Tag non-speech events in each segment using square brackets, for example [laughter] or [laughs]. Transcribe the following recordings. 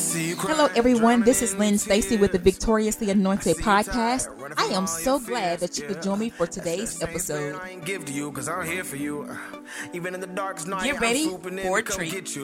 Hello, everyone. This is Lynn Stacy with the Victoriously Anointed podcast. I am so glad that you could join me for today's episode. Get ready for a treat.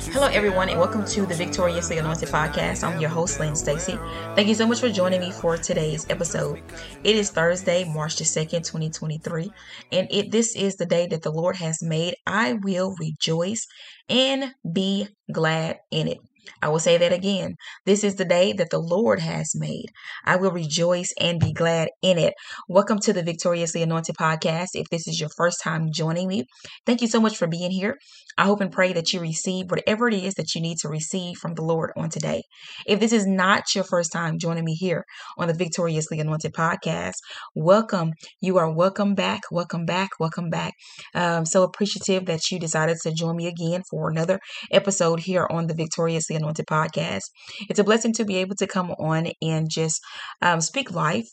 Hello, everyone, and welcome to the Victoriously Anointed podcast. I'm your host, Lynn Stacy. Thank you so much for joining me for today's episode. It is Thursday, March the 2nd, 2023, and it this is the day that the Lord has made. I will rejoice and be glad in it. I will say that again. This is the day that the Lord has made. I will rejoice and be glad in it. Welcome to the Victoriously Anointed podcast. If this is your first time joining me, thank you so much for being here. I hope and pray that you receive whatever it is that you need to receive from the Lord on today. If this is not your first time joining me here on the Victoriously Anointed podcast, welcome. You are welcome back, welcome back, welcome back. Um, so appreciative that you decided to join me again for another episode here on the Victoriously Anointed podcast. It's a blessing to be able to come on and just um, speak life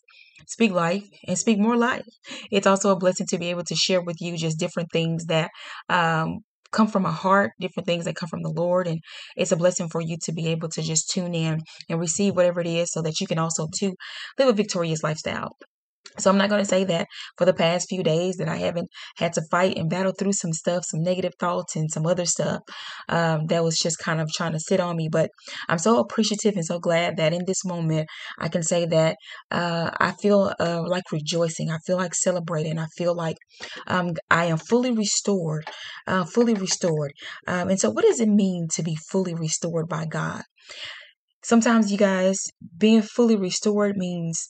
speak life and speak more life. It's also a blessing to be able to share with you just different things that um, come from my heart, different things that come from the Lord. And it's a blessing for you to be able to just tune in and receive whatever it is so that you can also too live a victorious lifestyle. So I'm not going to say that for the past few days that I haven't had to fight and battle through some stuff, some negative thoughts and some other stuff um, that was just kind of trying to sit on me. But I'm so appreciative and so glad that in this moment I can say that uh, I feel uh, like rejoicing. I feel like celebrating. I feel like um, I am fully restored, uh, fully restored. Um, and so, what does it mean to be fully restored by God? Sometimes, you guys, being fully restored means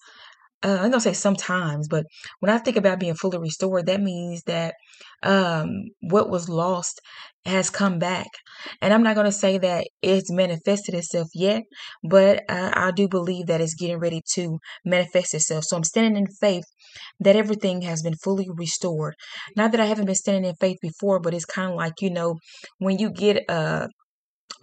uh, I'm gonna say sometimes, but when I think about being fully restored, that means that um, what was lost has come back. And I'm not gonna say that it's manifested itself yet, but I, I do believe that it's getting ready to manifest itself. So I'm standing in faith that everything has been fully restored. Not that I haven't been standing in faith before, but it's kind of like you know when you get a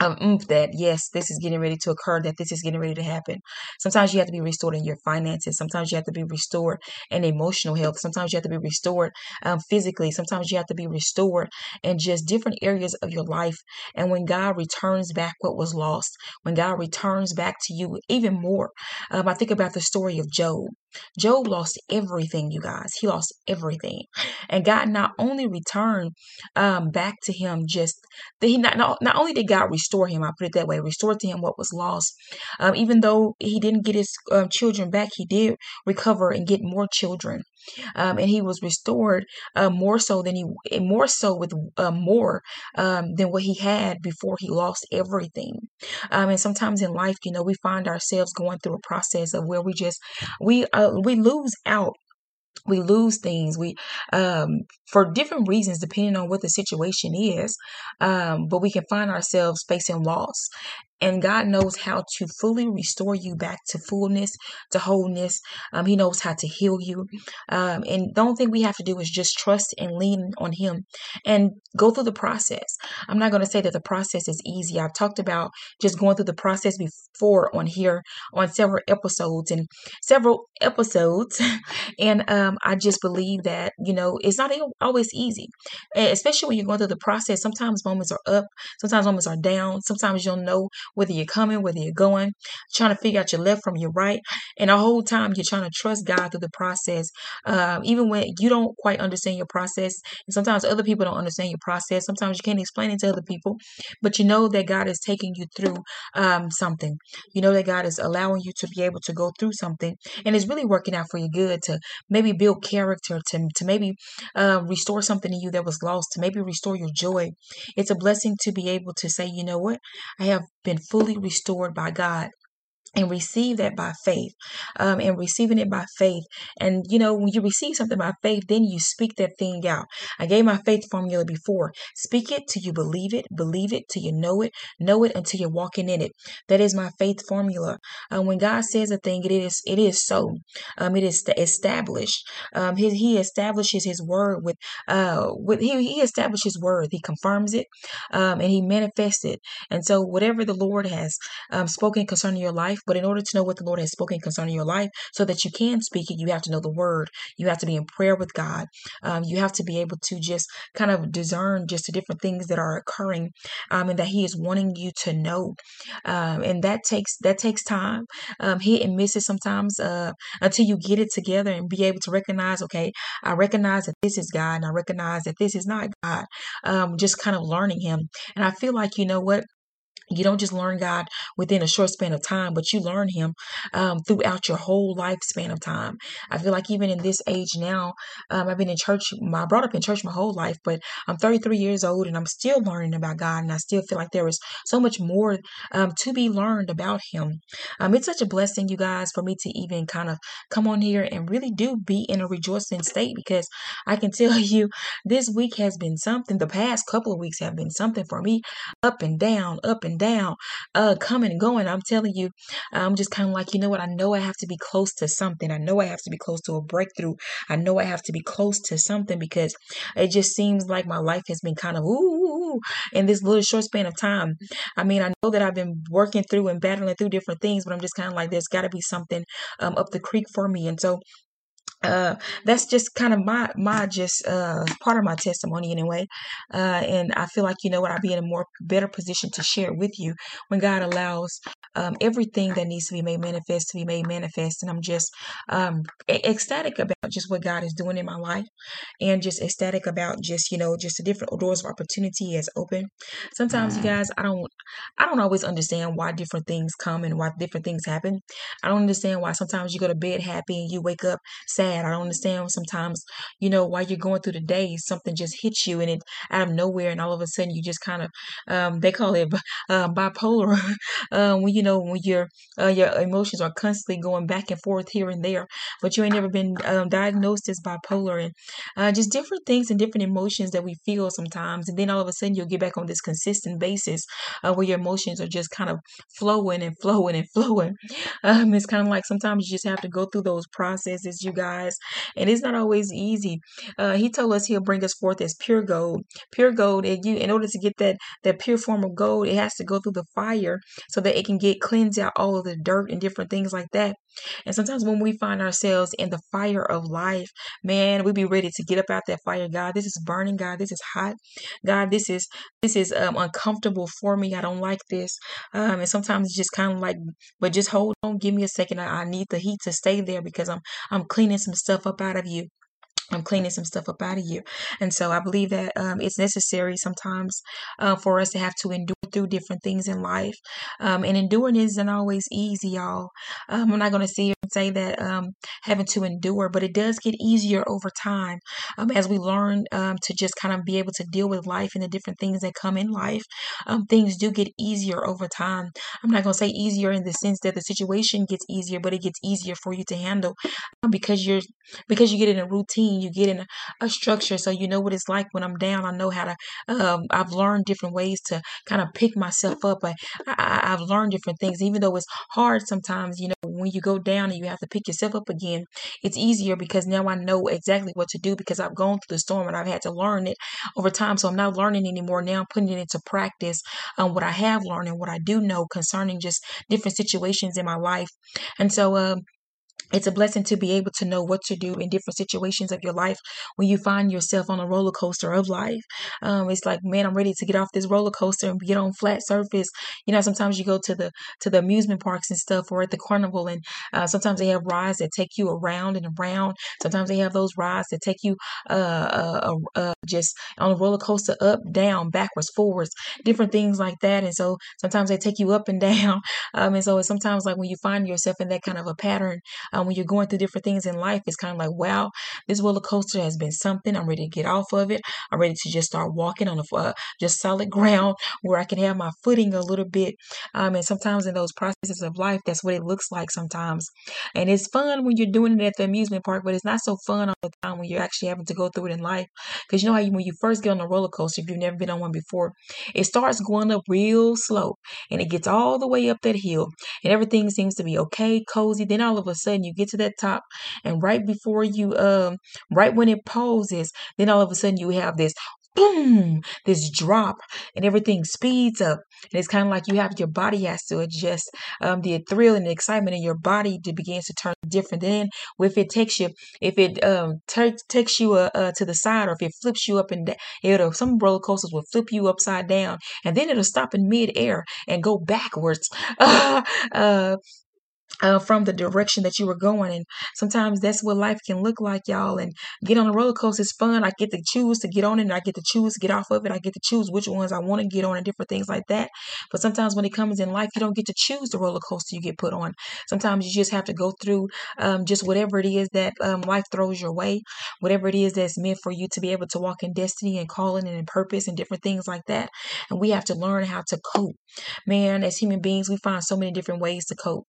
um, that yes, this is getting ready to occur, that this is getting ready to happen. Sometimes you have to be restored in your finances. Sometimes you have to be restored in emotional health. Sometimes you have to be restored um, physically. Sometimes you have to be restored in just different areas of your life. And when God returns back what was lost, when God returns back to you even more, um, I think about the story of Job. Job lost everything, you guys. He lost everything. And God not only returned um, back to him just that he not, not, not only did God restore him, I put it that way, restore to him what was lost. Um, even though he didn't get his um, children back, he did recover and get more children. Um, and he was restored uh, more so than he more so with uh, more um, than what he had before he lost everything. Um, and sometimes in life, you know, we find ourselves going through a process of where we just we uh, we lose out. We lose things. We um for different reasons depending on what the situation is um but we can find ourselves facing loss and God knows how to fully restore you back to fullness, to wholeness. Um, he knows how to heal you. Um, and the only thing we have to do is just trust and lean on Him and go through the process. I'm not going to say that the process is easy. I've talked about just going through the process before on here on several episodes and several episodes. [laughs] and um, I just believe that, you know, it's not always easy, especially when you're going through the process. Sometimes moments are up, sometimes moments are down, sometimes you'll know whether you're coming, whether you're going, trying to figure out your left from your right. And the whole time you're trying to trust God through the process, um, even when you don't quite understand your process. And sometimes other people don't understand your process. Sometimes you can't explain it to other people, but you know that God is taking you through um, something. You know that God is allowing you to be able to go through something, and it's really working out for your good to maybe build character, to to maybe uh, restore something in you that was lost, to maybe restore your joy. It's a blessing to be able to say, you know what, I have been fully restored by God and receive that by faith um, and receiving it by faith. And you know when you receive something by faith then you speak that thing out. I gave my faith formula before. Speak it till you believe it believe it till you know it know it until you're walking in it. That is my faith formula. Um, when god says a thing it is it is so. Um, it is established. Um, he, he establishes his word with uh with he, he establishes word. He confirms it um, and he manifests it. And so whatever the lord has um, spoken concerning your life But in order to know what the Lord has spoken concerning your life, so that you can speak it, you have to know the word. You have to be in prayer with God. Um, you have to be able to just kind of discern just the different things that are occurring um, and that He is wanting you to know. Um, and that takes that takes time. Um, hit and misses sometimes uh, until you get it together and be able to recognize, okay, I recognize that this is God and I recognize that this is not God. Um, just kind of learning Him. And I feel like, you know what? You don't just learn God within a short span of time, but you learn Him um, throughout your whole lifespan of time. I feel like even in this age now, um, I've been in church, I brought up in church my whole life, but I'm 33 years old and I'm still learning about God, and I still feel like there is so much more um, to be learned about Him. Um, it's such a blessing, you guys, for me to even kind of come on here and really do be in a rejoicing state because I can [laughs] tell you this week has been something. The past couple of weeks have been something for me, up and down, up and down, uh, coming and going. I'm telling you, I'm just kind of like, you know what? I know I have to be close to something. I know I have to be close to a breakthrough. I know I have to be close to something because it just seems like my life has been kind of ooh in this little short span of time. I mean, I know that I've been working through and battling through different things, but I'm just kind of like, there's got to be something um, up the creek for me. And so uh that's just kind of my my just uh part of my testimony anyway. Uh and i feel like you know what i'll be in a more better position to share with you when god allows um everything that needs to be made manifest to be made manifest. And i'm just um ecstatic about just what god is doing in my life and just ecstatic about just you know just the different doors of opportunity has opened. Sometimes you guys i don't i don't always understand why different things come and why different things happen. I don't understand why sometimes you go to bed happy and you wake up sad I don't understand sometimes, you know, while you're going through the day, something just hits you and it out of nowhere, and all of a sudden you just kind of, um, they call it uh, [laughs] bipolar, [laughs] um, when you know when your uh, your emotions are constantly going back and forth here and there, but you ain't never been um, diagnosed as bipolar, and uh, just different things and different emotions that we feel sometimes, and then all of a sudden you'll get back on this consistent basis uh, where your emotions are just kind of flowing and flowing and [laughs] flowing. Um, it's kind of like sometimes you just have to go through those processes, you guys guys, and it's not always easy. Uh, he told us he'll bring us forth as pure gold. Pure gold, and you in order to get that that pure form of gold, it has to go through the fire so that it can get cleansed out all of the dirt and different things like that. And sometimes when we find ourselves in the fire of life, man, we be ready to get up out that fire. God, this is burning. God, this is hot. God, this is this is um, uncomfortable for me. I don't like this. Um, and sometimes it's just kind of like, but just hold on. Give me a second. I, I need the heat to stay there because I'm I'm cleaning some stuff up out of you. I'm cleaning some stuff up out of you. And so I believe that um, it's necessary sometimes uh, for us to have to endure through different things in life. Um, and enduring isn't always easy, y'all. Um, I'm not going to sit and say that um, having to endure, but it does get easier over time um, as we learn um, to just kind of be able to deal with life and the different things that come in life. Things do get easier over time. I'm not going to say easier in the sense that the situation gets easier, but it gets easier for you to handle because you're because you get in a routine, you get in a, a structure, so you know what it's like when I'm down. I know how to. I've learned different ways to kind of pick myself up. I, I, I've learned different things, even though it's hard sometimes, you know, when you go down and you have to pick yourself up again, it's easier because now I know exactly what to do because I've gone through the storm and I've had to learn it over time. So I'm not learning anymore. Now I'm putting it into practice um, what I have learned and what I do know concerning just different situations in my life. And so, um, it's a blessing to be able to know what to do in different situations of your life when you find yourself on a roller coaster of life. Um, it's like, man, I'm ready to get off this roller coaster and get on flat surface. You know, sometimes you go to the to the amusement parks and stuff, or at the carnival, and uh, sometimes they have rides that take you around and around. Sometimes they have those rides that take you uh, uh, uh, uh just on a roller coaster, up, down, backwards, forwards, different things like that. And so sometimes they take you up and [laughs] down. Um, and so it's sometimes like when you find yourself in that kind of a pattern. Um, when you're going through different things in life, it's kind of like, wow, this roller coaster has been something. I'm ready to get off of it. I'm ready to just start walking on a uh, just solid [laughs] ground where I can have my footing a little bit. Um, and sometimes in those processes of life, that's what it looks like sometimes. And it's fun when you're doing it at the amusement park, but it's not so fun all the time when you're actually having to go through it in life. Because you know how you, when you first get on a roller coaster, if you've never been on one before, it starts going up real slow and it gets all the way up that hill and everything seems to be okay, cozy. Then all of a sudden you you get to that top, and right before you, um, right when it pauses, then all of a sudden you have this boom, this drop, and everything speeds up. And it's kind of like you have your body has to adjust. Um, the thrill and the excitement in your body to begins to turn different. Then, if it takes you, if it um t- takes you uh, uh, to the side, or if it flips you up and down, it'll some roller coasters will flip you upside down, and then it'll stop in midair and go backwards. [laughs] Uh, uh, from the direction that you were going. And sometimes that's what life can look like, y'all. And get on a roller coaster is fun. I get to choose to get on it, and I get to choose to get off of it. I get to choose which ones I want to get on, and different things like that. But sometimes when it comes in life, you don't get to choose the roller coaster you get put on. Sometimes you just have to go through um, just whatever it is that um, life throws your way, whatever it is that's meant for you to be able to walk in destiny and calling and purpose and different things like that. And we have to learn how to cope. Man, as human beings, we find so many different ways to cope.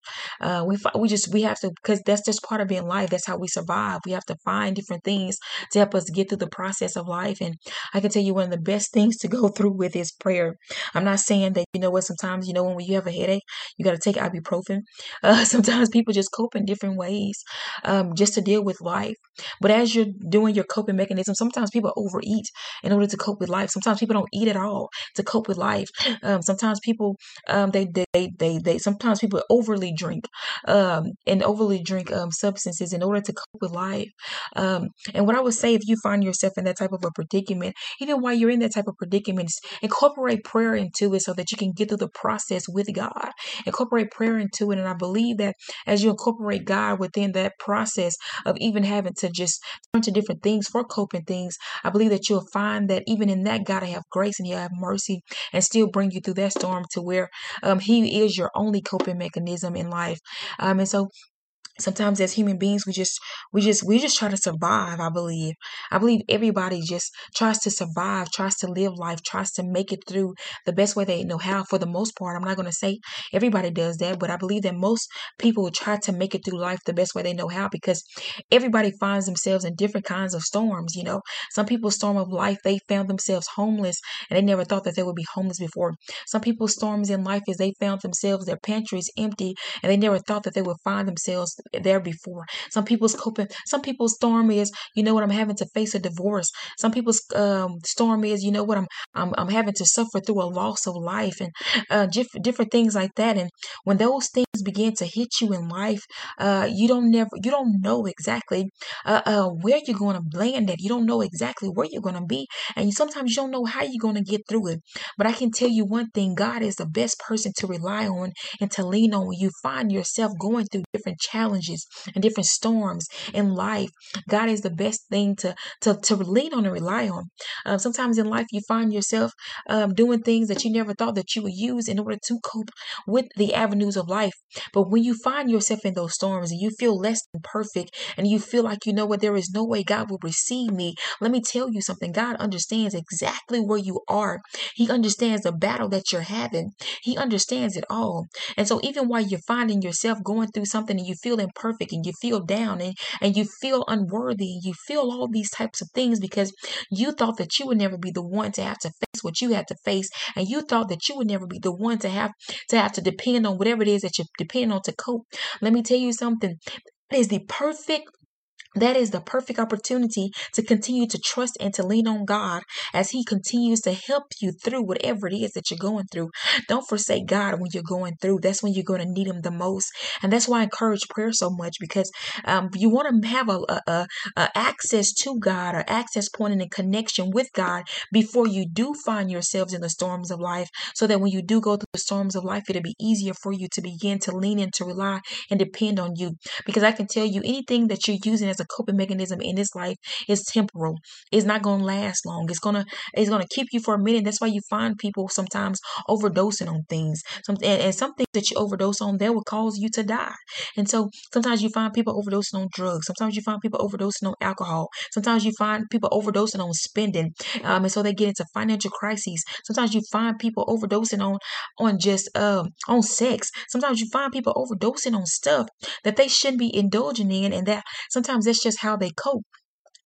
Uh, we we just we have to because that's just part of being life. That's how we survive. We have to find different things to help us get through the process of life. And I can tell you one of the best things to go through with is prayer. I'm not saying that you know what. Sometimes you know when you have a headache, you got to take ibuprofen. [laughs] Uh, sometimes people just cope in different ways um, just to deal with life. But as you're doing your coping mechanism, sometimes people overeat in order to cope with life. Sometimes people don't eat at all to cope with life. Um, sometimes people um, they, they they they sometimes people overly drink. Um, and overly drink um, substances in order to cope with life. Um, and what I would say, if you find yourself in that type of a predicament, even while you're in that type of predicament, incorporate prayer into it so that you can get through the process with God. Incorporate prayer into it. And I believe that as you incorporate God within that process of even having to just turn to different things for coping things, I believe that you'll find that even in that, God will have grace and He'll have mercy and still bring you through that storm to where um, He is your only coping mechanism in life. Um, and so sometimes as human beings we just we just we just try to survive i believe. I believe everybody just tries to survive tries to live life tries to make it through the best way they know how. For the most part i'm not going to say everybody does that but i believe that most people try to make it through life the best way they know how because everybody finds themselves in different kinds of storms you know? Some people's storm of life they found themselves homeless and they never thought that they would be homeless before. Some people's storms in life is they found themselves their pantries empty and they never thought that they would find themselves there before. Some people's coping, some people's storm is, you know what, I'm having to face a divorce. Some people's um, storm is, you know what, I'm, I'm, I'm having to suffer through a loss of life and uh, diff- different things like that. And when those things begin to hit you in life, uh, you don't never, you don't know exactly uh, uh, where you're going to land at. You don't know exactly where you're going to be, and sometimes you don't know how you're going to get through it. But I can tell you one thing: God is the best person to rely on and to lean on when you find yourself going through different challenges and different storms in life. God is the best thing to to, to lean on and rely on. Um, sometimes in life, you find yourself um, doing things that you never thought that you would use in order to cope with the avenues of life. But when you find yourself in those storms and you feel less than perfect and you feel like you know what, there is no way God will receive me, let me tell you something. God understands exactly where you are. He understands the battle that you're having. He understands it all. And so even while you're finding yourself going through something and you feel imperfect and you feel down and, and you feel unworthy, and you feel all these types of things because you thought that you would never be the one to have to face what you had to face and you thought that you would never be the one to have to have to depend on whatever it is that you depend on to cope. Let me tell you something. It is the perfect that is the perfect opportunity to continue to trust and to lean on God as He continues to help you through whatever it is that you're going through. Don't forsake God when you're going through. That's when you're going to need Him the most. And that's why I encourage prayer so much because um, you want to have a, a, a, access to God or access point and a connection with God before you do find yourselves in the storms of life so that when you do go through the storms of life, it'll be easier for you to begin to lean in, to rely and depend on you. Because I can tell you anything that you're using as a a coping mechanism in this life is temporal. It's not gonna last long. It's gonna it's gonna keep you for a minute. That's why you find people sometimes overdosing on things. Some and, and some things that you overdose on that will cause you to die. And so sometimes you find people overdosing on drugs. Sometimes you find people overdosing on alcohol. Sometimes you find people overdosing on spending. Um, and so they get into financial crises. Sometimes you find people overdosing on on just um on sex. Sometimes you find people overdosing on stuff that they shouldn't be indulging in, and that sometimes that's just how they cope.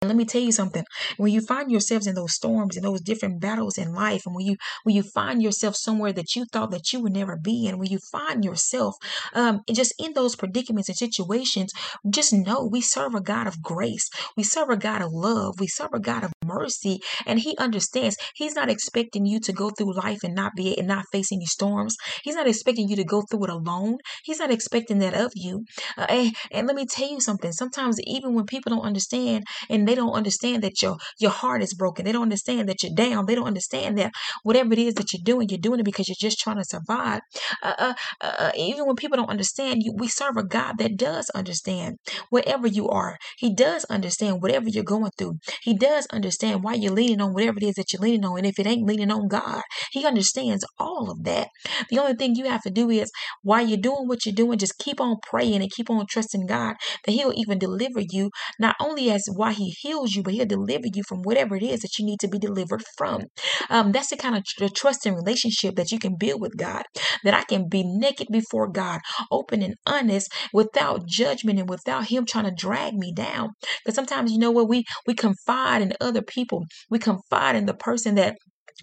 Let me tell you something. When you find yourselves in those storms and those different battles in life, and when you when you find yourself somewhere that you thought that you would never be in, when you find yourself um, just in those predicaments and situations, just know we serve a God of grace. We serve a God of love. We serve a God of mercy, and He understands. He's not expecting you to go through life and not be and not face any storms. He's not expecting you to go through it alone. He's not expecting that of you. Uh, and, and let me tell you something. Sometimes even when people don't understand and they don't understand that your your heart is broken, they don't understand that you're down. They don't understand that whatever it is that you're doing, you're doing it because you're just trying to survive. Uh, uh, uh, uh even when people don't understand, you we serve a God that does understand wherever you are. He does understand whatever you're going through. He does understand why you're leaning on whatever it is that you're leaning on. And if it ain't leaning on God, He understands all of that. The only thing you have to do is while you're doing what you're doing, just keep on praying and keep on trusting God that He'll even deliver you, not only as why He heals you, but He'll deliver you from whatever it is that you need to be delivered from. Um, that's the kind of tr- trust and relationship that you can build with God. That I can be naked before God, open and honest, without judgment and without Him trying to drag me down. Because sometimes you know what we we confide in other people. We confide in the person that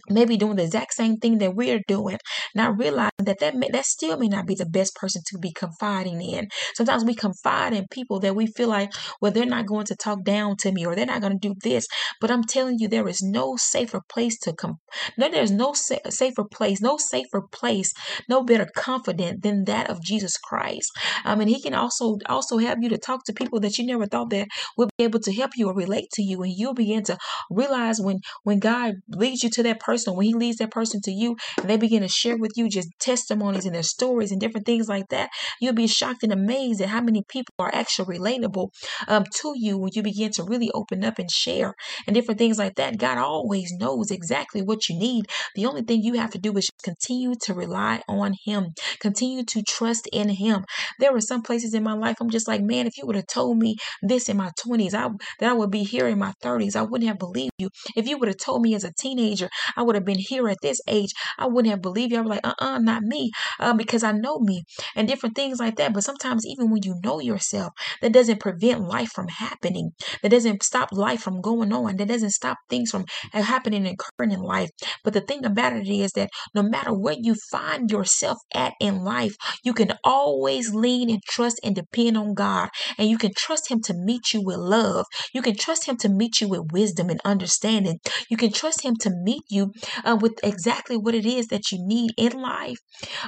maybe doing the exact same thing that we're doing, not realizing that that, may, that still may not be the best person to be confiding in. Sometimes we confide in people that we feel like, well, they're not going to talk down to me or they're not going to do this. But I'm telling you, there is no safer place to come. No, there's no sa- safer place, no safer place, no better confident than that of Jesus Christ. I mean, He can also also help you to talk to people that you never thought that would be able to help you or relate to you, and you'll begin to realize when when God leads you to that person, when He leads that person to you, and they begin to share with you just testimonies and their stories and different things like that, you'll be shocked and amazed at how many people are actually relatable um, to you when you begin to really open up and share and different things like that. God always knows exactly what you need. The only thing you have to do is continue to rely on Him, continue to trust in Him. There were some places in my life I'm just like, man, if you would have told me this in my 20s, I that I would be here in my 30s, I wouldn't have believed you. If you would have told me as a teenager I would have been here at this age, I wouldn't have believed you. I was like, uh uh-uh, uh not me, uh, because I know me and different things like that. But sometimes, even when you know yourself, that doesn't prevent life from happening, that doesn't stop life from going on, that doesn't stop things from happening and occurring in life. But the thing about it is that no matter where you find yourself at in life, you can always lean and trust and depend on God. And you can trust Him to meet you with love. You can trust Him to meet you with wisdom and understanding. You can trust Him to meet you uh, with exactly what it is that you need in life.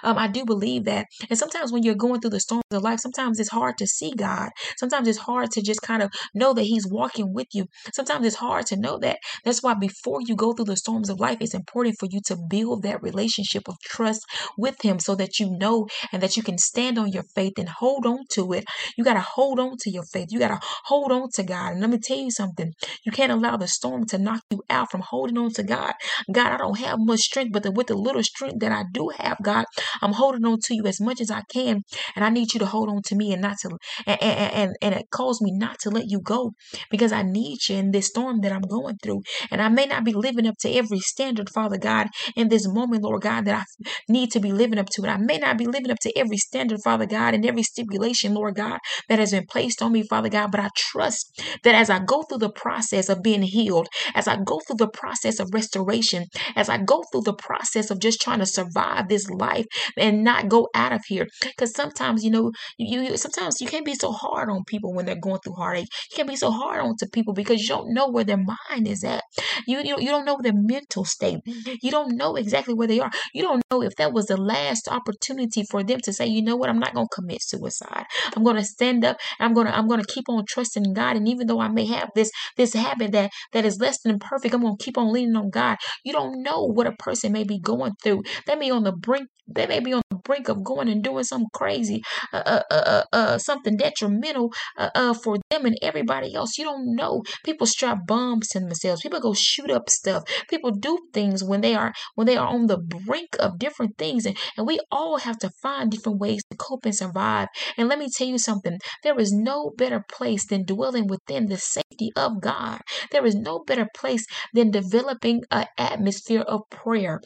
Um, I do believe that. And sometimes when you're going through the storms of life, sometimes it's hard to see God. Sometimes it's hard to just kind of know that He's walking with you. Sometimes it's hard to know that. That's why before you go through the storms of life, it's important for you to build that relationship of trust with Him so that you know and that you can stand on your faith and hold on to it. You got to hold on to your faith. You got to hold on to God. And let me tell you something. You can't allow the storm to knock you out from holding on to God. God, I don't have much strength, but the, with the little strength that I do have, God, I'm holding on to you as much as I can. And I need you to hold on to me and not to, and, and, and, and it calls me not to let you go because I need you in this storm that I'm going through. And I may not be living up to every standard, Father God, in this moment, Lord God, that I need to be living up to. And I may not be living up to every standard, Father God, and every stipulation, Lord God, that has been placed on me, Father God. But I trust that as I go through the process of being healed, as I go through the process of restoration, as I go through the process of just trying to survive this life and not go out of here. Because sometimes, you know, you, you sometimes you can't be so hard on people when they're going through heartache. You can't be so hard on to people because you don't know where their mind is at. You, you, you don't know their mental state. You don't know exactly where they are. You don't know if that was the last opportunity for them to say, you know what, I'm not gonna commit suicide. I'm gonna stand up I'm gonna I'm gonna keep on trusting God. And even though I may have this this habit that that is less than perfect, I'm gonna keep on leaning on God. You don't know what a person may be going through. They may on the brink. They may be on the brink of going and doing something crazy, uh, uh, uh, uh, uh something detrimental uh, uh, for them and everybody else. You don't know. People strap bombs to themselves. People go shoot up stuff. People do things when they are when they are on the brink of different things, and, and we all have to find different ways to cope and survive. And let me tell you something. There is no better place than dwelling within the safety of God. There is no better place than developing an atmosphere of prayer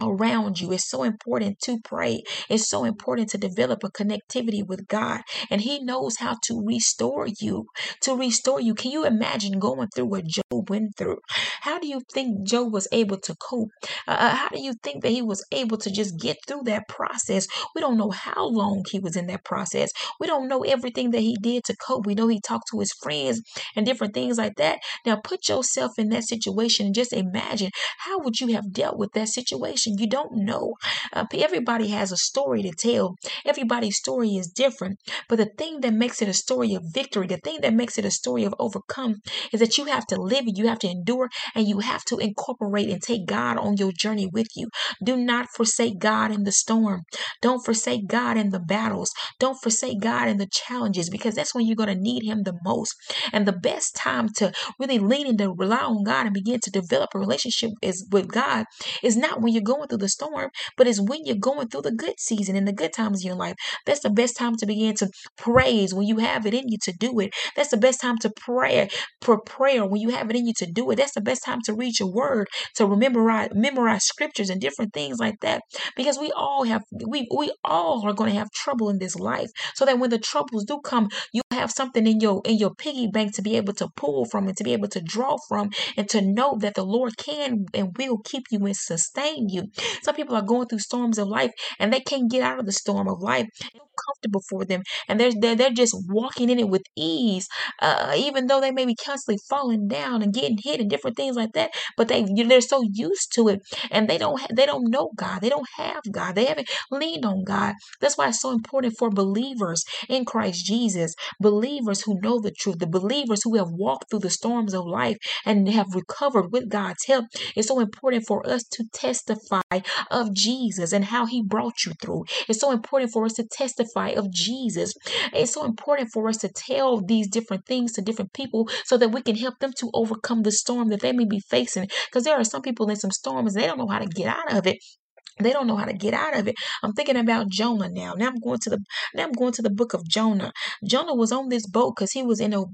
around you. It's so important to pray. It's so important to develop a connectivity with God. And He knows how to restore you. To restore you. Can you imagine going through what Job went through? How do you think Job was able to cope? Uh, uh, how do you think that he was able to just get through that process? We don't know how long he was in that process. We don't know everything that he did to cope. We know he talked to his friends and different things like that. Now put yourself in that situation and just imagine how would you have dealt with that situation? You don't know. Uh, everybody has a story to tell. Everybody's story is different. But the thing that makes it a story of victory, the thing that makes it a story of overcome, is that you have to live it, you have to endure, and you have to incorporate and take God on your journey with you. Do not forsake God in the storm. Don't forsake God in the battles. Don't forsake God in the challenges because that's when you're going to need Him the most. And the best time to really lean into rely on God and begin to develop a relationship is with God is not when you're going through the storm, but it's when you're going through the good season and the good times in your life. That's the best time to begin to praise when you have it in you to do it. That's the best time to pray for prayer when you have it in you to do it. That's the best time to read your word, to memorize memorize scriptures and different things like that. Because we all have we we all are going to have trouble in this life. So that when the troubles do come, you have something in your in your piggy bank to be able to pull from and to be able to draw from and to know that the Lord can and will keep you and sustain you. Some people are going through storms of life and they can't get out of the storm of life. Comfortable for them and they're, they're, they're just walking in it with ease, uh, even though they may be constantly falling down and getting hit and different things like that. But they they're so used to it and they don't they don't know God. They don't have God. They haven't leaned on God. That's why it's so important for believers in Christ Jesus, believers who know the truth, the believers who have walked through the storms of life and have recovered with God's help. It's so important for us to testify of Jesus and how he brought you through. It's so important for us to testify of Jesus. It's so important for us to tell these different things to different people so that we can help them to overcome the storm that they may be facing. Because there are some people in some storms, they don't know how to get out of it. They don't know how to get out of it. I'm thinking about Jonah now. Now I'm going to the now I'm going to the book of Jonah. Jonah was on this boat because he was in a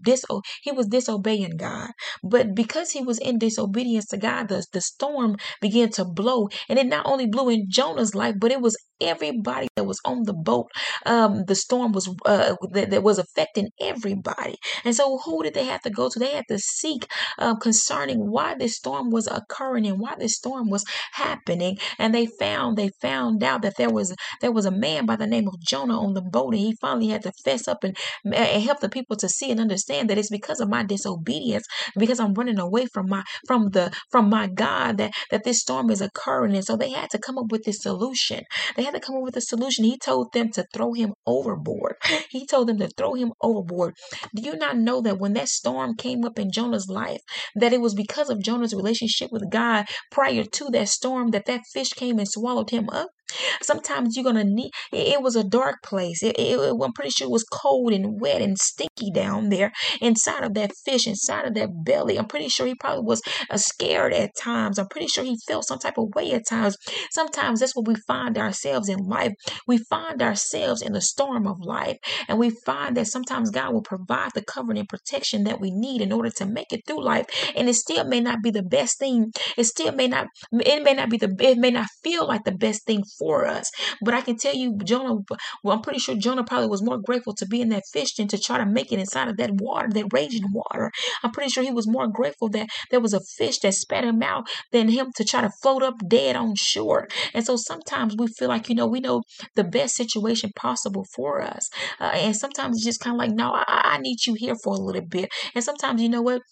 he was disobeying God. But because he was in disobedience to God, the, the storm began to blow. And it not only blew in Jonah's life, but it was everybody that was on the boat. Um, the storm was uh, that, that was affecting everybody. And so who did they have to go to? They had to seek um, concerning why this storm was occurring and why this storm was happening. And they found they found out that there was there was a man by the name of Jonah on the boat, and he finally had to fess up and, and help the people to see and understand that it's because of my disobedience, because I'm running away from my from the from my God that that this storm is occurring. And so they had to come up with this solution. They had to come up with a solution. He told them to throw him overboard. [laughs] He told them to throw him overboard. Do you not know that when that storm came up in Jonah's life, that it was because of Jonah's relationship with God prior to that storm that that fish came and swallowed him up? Sometimes you're gonna need. It, it was a dark place. It, it, I'm pretty sure it was cold and wet and stinky down there inside of that fish, inside of that belly. I'm pretty sure he probably was uh, scared at times. I'm pretty sure he felt some type of way at times. Sometimes that's what we find ourselves in life. We find ourselves in the storm of life, and we find that sometimes God will provide the covering and protection that we need in order to make it through life. And it still may not be the best thing. It still may not. It may not be the. It may not feel like the best thing for us. But I can tell you, Jonah, well, I'm pretty sure Jonah probably was more grateful to be in that fish than to try to make it inside of that water, that raging water. I'm pretty sure he was more grateful that there was a fish that spat him out than him to try to float up dead on shore. And so sometimes we feel like, you know, we know the best situation possible for us. Uh, and sometimes it's just kind of like, no, I, I need you here for a little bit. And sometimes, you know what?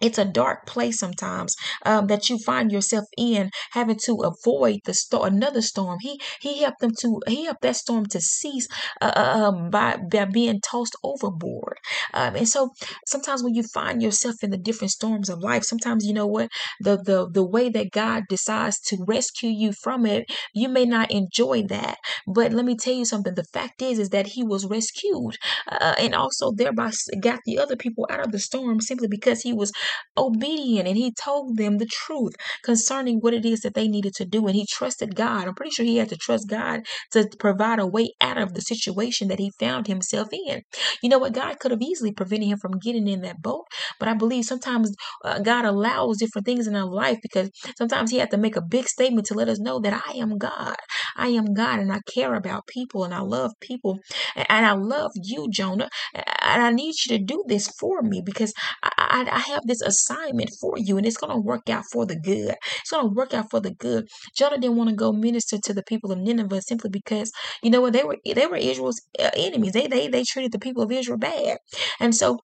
It's a dark place sometimes um, that you find yourself in having to avoid the storm another storm. He he helped them to he helped that storm to cease uh, uh, um, by, by being tossed overboard. Um, and so sometimes when you find yourself in the different storms of life sometimes you know what the the the way that god decides to rescue you from it you may not enjoy that. But let me tell you something. The fact is is that he was rescued uh, and also thereby got the other people out of the storm simply because he was obedient and he told them the truth concerning what it is that they needed to do. And he trusted God. I'm pretty sure he had to trust God to provide a way out of the situation that he found himself in. You know what? God could have easily prevented him from getting in that boat. But I believe sometimes uh, God allows different things in our life because sometimes he had to make a big statement to let us know that I am God. I am God and I care about people and I love people and I love you, Jonah. And I need you to do this for me because I, I, I have this assignment for you and it's going to work out for the good. It's going to work out for the good. Jonah didn't want to go minister to the people of Nineveh simply because, you know what, they were they were Israel's uh, enemies. They, they, they treated the people of Israel bad. And so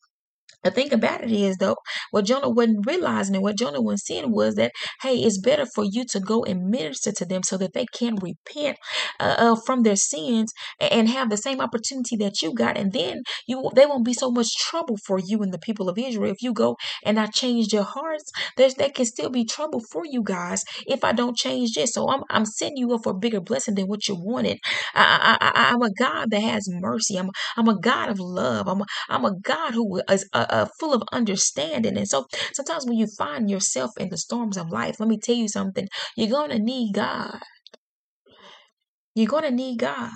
the thing about it is, though, what Jonah wasn't realizing and what Jonah wasn't seeing was that, hey, it's better for you to go and minister to them so that they can repent uh, uh, from their sins and have the same opportunity that you got. And then you they won't be so much trouble for you and the people of Israel. If you go and I change your hearts, there's there can still be trouble for you guys if I don't change this. So I'm, I'm setting you up for a bigger blessing than what you wanted. I, I, I, I'm a God that has mercy. I'm, I'm a God of love. I'm a, I'm a God who is a, uh, full of understanding. And so sometimes when you find yourself in the storms of life, let me tell you something, you're going to need God. You're going to need God.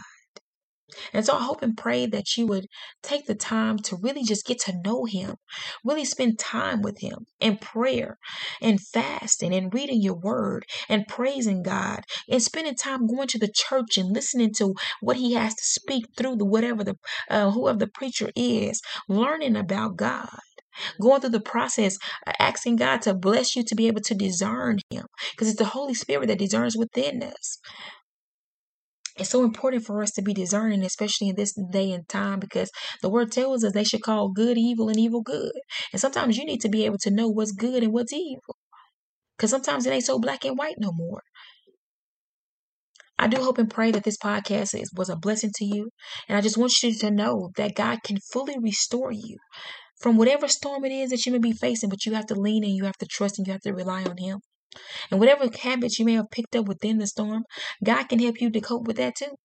And so I hope and pray that you would take the time to really just get to know Him, really spend time with Him in prayer and fasting and reading your word and praising God and spending time going to the church and listening to what He has to speak through the whatever the uh, whoever the preacher is, learning about God going through the process, uh, asking God to bless you to be able to discern Him, because it's the Holy Spirit that discerns within us it's so important for us to be discerning, especially in this day and time, because the word tells us they should call good evil and evil good. And sometimes you need to be able to know what's good and what's evil. Because sometimes it ain't so black and white no more. I do hope and pray that this podcast is, was a blessing to you. And I just want you to know that God can fully restore you from whatever storm it is that you may be facing, but you have to lean and you have to trust and you have to rely on Him. And whatever habits you may have picked up within the storm, God can help you to cope with that too.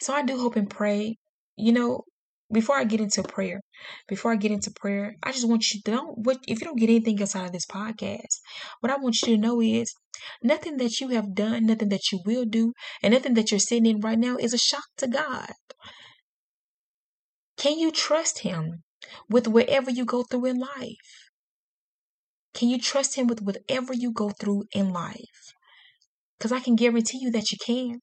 So I do hope and pray, you know, before I get into prayer, before I get into prayer, I just want you to don't what if you don't get anything else out of this podcast, what I want you to know is nothing that you have done, nothing that you will do, and nothing that you're sitting in right now is a shock to God. Can you trust him with whatever you go through in life? Can you trust Him with whatever you go through in life? Because I can guarantee you that you can.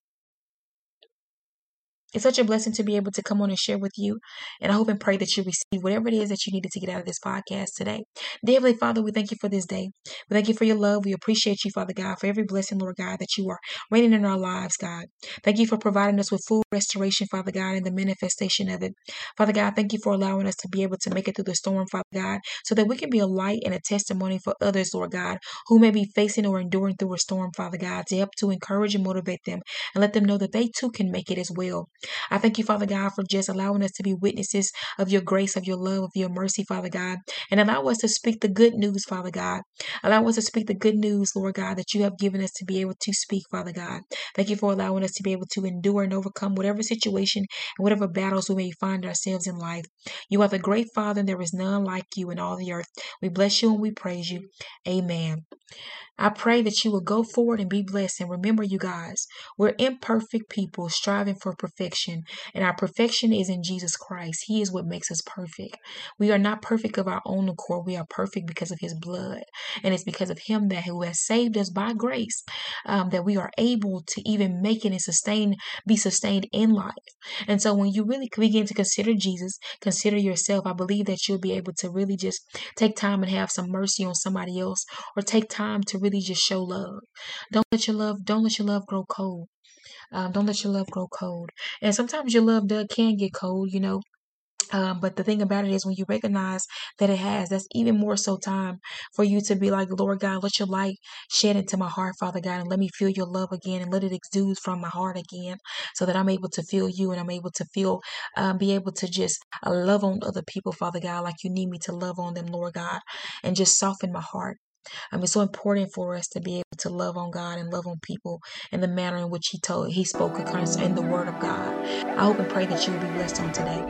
It's such a blessing to be able to come on and share with you. And I hope and pray that you receive whatever it is that you needed to get out of this podcast today. Dear Heavenly Father, we thank you for this day. We thank you for your love. We appreciate you, Father God, for every blessing, Lord God, that you are reigning in our lives, God. Thank you for providing us with full restoration, Father God, and the manifestation of it. Father God, thank you for allowing us to be able to make it through the storm, Father God, so that we can be a light and a testimony for others, Lord God, who may be facing or enduring through a storm, Father God, to help to encourage and motivate them and let them know that they too can make it as well. I thank you, Father God, for just allowing us to be witnesses of your grace, of your love, of your mercy, Father God, and allow us to speak the good news, Father God. Allow us to speak the good news, Lord God, that you have given us to be able to speak, Father God. Thank you for allowing us to be able to endure and overcome whatever situation and whatever battles we may find ourselves in life. You are the great Father, and there is none like you in all the earth. We bless you and we praise you. Amen. I pray that you will go forward and be blessed. And remember, you guys, we're imperfect people striving for perfection, and our perfection is in Jesus Christ. He is what makes us perfect. We are not perfect of our own accord. We are perfect because of His blood, and it's because of Him that who has saved us by grace um, that we are able to even make it and sustain, be sustained in life. And so, when you really begin to consider Jesus, consider yourself, I believe that you'll be able to really just take time and have some mercy on somebody else, or take time to really really just show love. Don't let your love, don't let your love grow cold. Um, don't let your love grow cold. And sometimes your love does, can get cold, you know. Um, but the thing about it is when you recognize that it has, that's even more so time for you to be like, Lord God, let your light shed into my heart, Father God, and let me feel your love again and let it exude from my heart again so that I'm able to feel you and I'm able to feel, um, be able to just uh, love on other people, Father God, like you need me to love on them, Lord God, and just soften my heart. Um, it's so important for us to be able to love on God and love on people in the manner in which He told He spoke in the Word of God. I hope and pray that you will be blessed on today.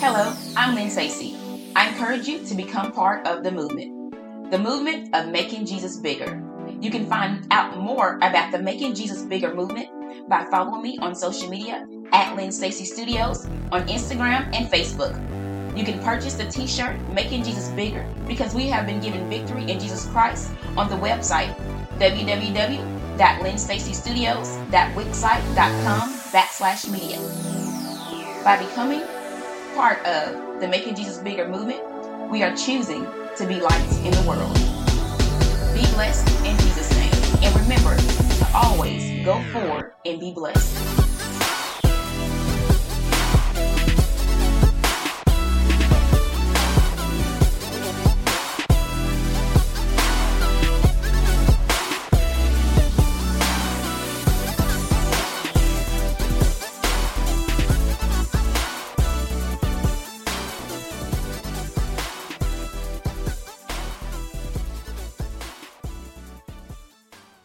Hello, I'm Lynn Stacy. I encourage you to become part of the movement, the movement of making Jesus bigger. You can find out more about the Making Jesus Bigger movement by following me on social media at Lynn Stacy Studios on Instagram and Facebook. You can purchase the t-shirt Making Jesus Bigger because we have been given victory in Jesus Christ on the website www.lynnstacystudios.wixsite.com backslash media. By becoming part of the Making Jesus Bigger movement, we are choosing to be lights in the world. Be blessed in Jesus' name. And remember to always go forward and be blessed.